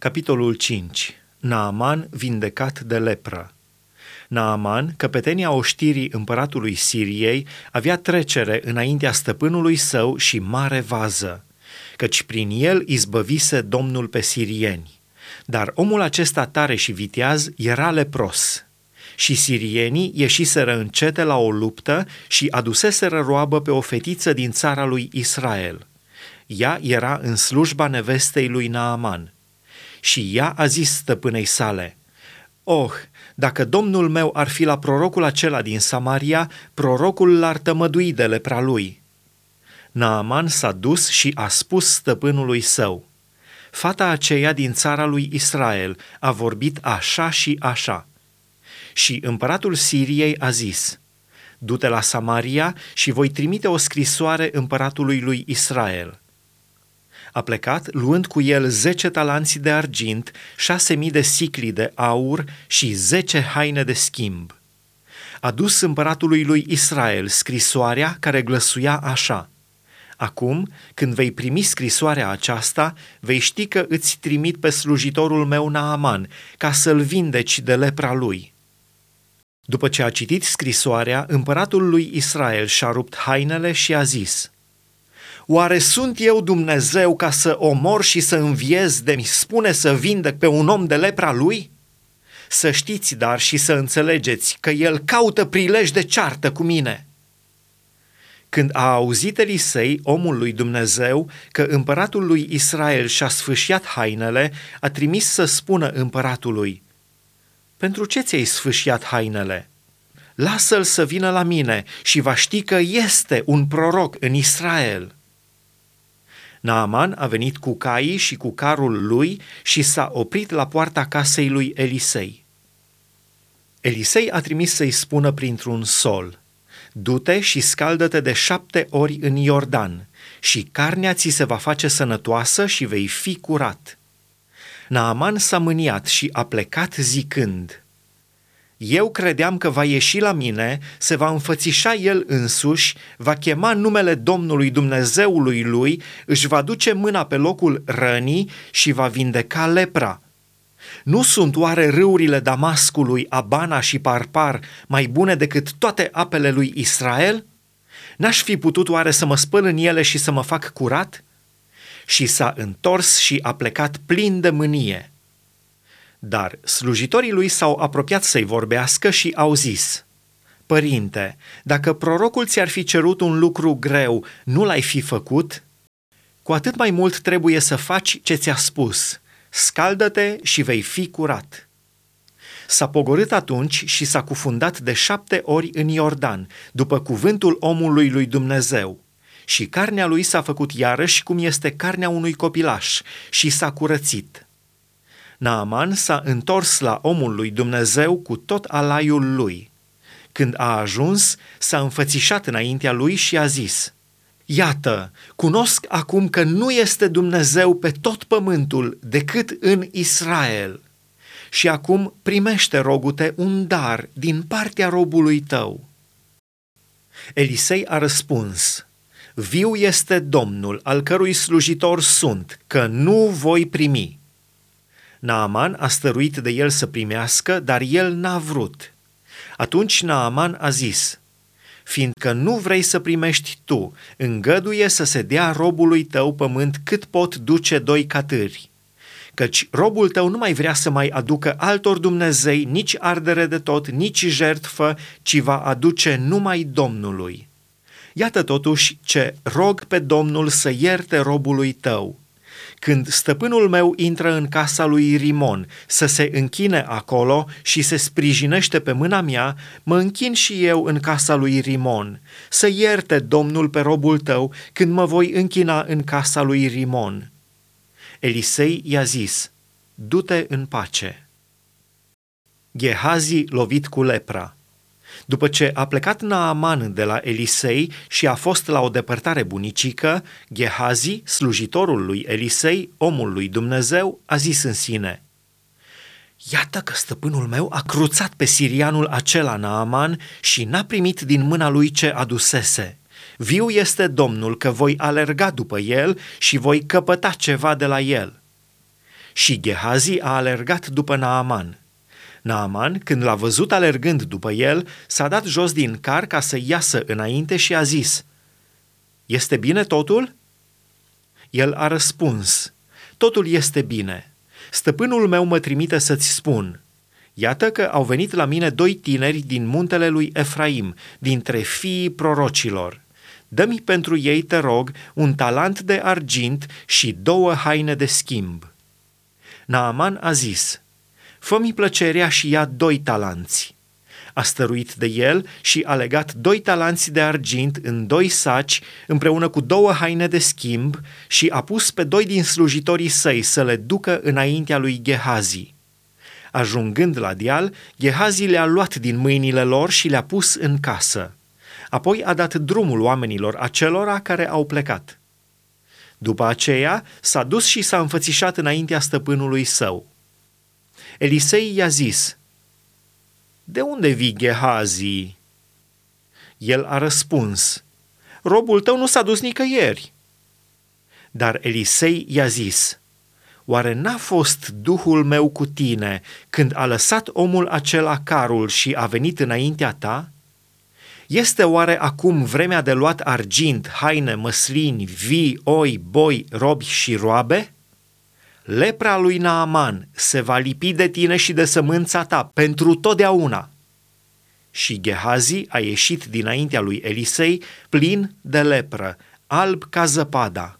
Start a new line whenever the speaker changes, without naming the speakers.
Capitolul 5. Naaman vindecat de lepră. Naaman, căpetenia oștirii împăratului Siriei, avea trecere înaintea stăpânului său și mare vază, căci prin el izbăvise Domnul pe sirieni. Dar omul acesta tare și viteaz era lepros. Și sirienii ieșiseră încete la o luptă și aduseseră roabă pe o fetiță din țara lui Israel. Ea era în slujba nevestei lui Naaman – și ea a zis stăpânei sale, Oh, dacă domnul meu ar fi la prorocul acela din Samaria, prorocul l-ar tămădui de lepra lui. Naaman s-a dus și a spus stăpânului său, Fata aceea din țara lui Israel a vorbit așa și așa. Și împăratul Siriei a zis, Du-te la Samaria și voi trimite o scrisoare împăratului lui Israel a plecat luând cu el zece talanți de argint, șase mii de sicli de aur și zece haine de schimb. A dus împăratului lui Israel scrisoarea care glăsuia așa – Acum, când vei primi scrisoarea aceasta, vei ști că îți trimit pe slujitorul meu Naaman, ca să-l vindeci de lepra lui. După ce a citit scrisoarea, împăratul lui Israel și-a rupt hainele și a zis – Oare sunt eu Dumnezeu ca să omor și să înviez de mi spune să vindec pe un om de lepra lui? Să știți, dar, și să înțelegeți că el caută prilej de ceartă cu mine. Când a auzit Elisei, omul lui Dumnezeu, că împăratul lui Israel și-a sfâșiat hainele, a trimis să spună împăratului, Pentru ce ți-ai sfâșiat hainele?" Lasă-l să vină la mine și va ști că este un proroc în Israel." Naaman a venit cu caii și cu carul lui și s-a oprit la poarta casei lui Elisei. Elisei a trimis să-i spună printr-un sol, Du-te și scaldă-te de șapte ori în Iordan și carnea ți se va face sănătoasă și vei fi curat. Naaman s-a mâniat și a plecat zicând – eu credeam că va ieși la mine, se va înfățișa el însuși, va chema numele Domnului Dumnezeului lui, își va duce mâna pe locul rănii și va vindeca lepra. Nu sunt oare râurile Damascului, Abana și Parpar mai bune decât toate apele lui Israel? N-aș fi putut oare să mă spăl în ele și să mă fac curat? Și s-a întors și a plecat plin de mânie. Dar slujitorii lui s-au apropiat să-i vorbească și au zis, Părinte, dacă prorocul ți-ar fi cerut un lucru greu, nu l-ai fi făcut? Cu atât mai mult trebuie să faci ce ți-a spus. Scaldă-te și vei fi curat. S-a pogorât atunci și s-a cufundat de șapte ori în Iordan, după cuvântul omului lui Dumnezeu. Și carnea lui s-a făcut iarăși cum este carnea unui copilaș și s-a curățit. Naaman s-a întors la omul lui Dumnezeu cu tot alaiul lui. Când a ajuns, s-a înfățișat înaintea lui și a zis, Iată, cunosc acum că nu este Dumnezeu pe tot pământul decât în Israel. Și acum primește, rogute, un dar din partea robului tău. Elisei a răspuns, Viu este Domnul, al cărui slujitor sunt, că nu voi primi. Naaman a stăruit de el să primească, dar el n-a vrut. Atunci Naaman a zis, fiindcă nu vrei să primești tu, îngăduie să se dea robului tău pământ cât pot duce doi catâri. Căci robul tău nu mai vrea să mai aducă altor Dumnezei nici ardere de tot, nici jertfă, ci va aduce numai Domnului. Iată totuși ce rog pe Domnul să ierte robului tău, când stăpânul meu intră în casa lui Rimon să se închine acolo și se sprijinește pe mâna mea, mă închin și eu în casa lui Rimon. Să ierte Domnul pe robul tău când mă voi închina în casa lui Rimon. Elisei i-a zis, du-te în pace. Gehazi lovit cu lepra. După ce a plecat Naaman de la Elisei și a fost la o depărtare bunicică, Gehazi, slujitorul lui Elisei, omul lui Dumnezeu, a zis în sine, Iată că stăpânul meu a cruțat pe sirianul acela Naaman și n-a primit din mâna lui ce adusese. Viu este Domnul că voi alerga după el și voi căpăta ceva de la el. Și Gehazi a alergat după Naaman. Naaman, când l-a văzut alergând după el, s-a dat jos din car ca să iasă înainte și a zis, Este bine totul?" El a răspuns, Totul este bine. Stăpânul meu mă trimite să-ți spun, Iată că au venit la mine doi tineri din muntele lui Efraim, dintre fiii prorocilor. Dă-mi pentru ei, te rog, un talent de argint și două haine de schimb. Naaman a zis, Fă-mi plăcerea și ia doi talanți. A stăruit de el și a legat doi talanți de argint în doi saci împreună cu două haine de schimb și a pus pe doi din slujitorii săi să le ducă înaintea lui Gehazi. Ajungând la deal, Gehazi le-a luat din mâinile lor și le-a pus în casă. Apoi a dat drumul oamenilor acelora care au plecat. După aceea s-a dus și s-a înfățișat înaintea stăpânului său. Elisei i-a zis, De unde vii, Gehazi? El a răspuns, Robul tău nu s-a dus nicăieri. Dar Elisei i-a zis, Oare n-a fost Duhul meu cu tine când a lăsat omul acela carul și a venit înaintea ta? Este oare acum vremea de luat argint, haine, măslini, vii, oi, boi, robi și roabe? Lepra lui Naaman se va lipi de tine și de sămânța ta pentru totdeauna. Și Gehazi a ieșit dinaintea lui Elisei plin de lepră, alb ca zăpada.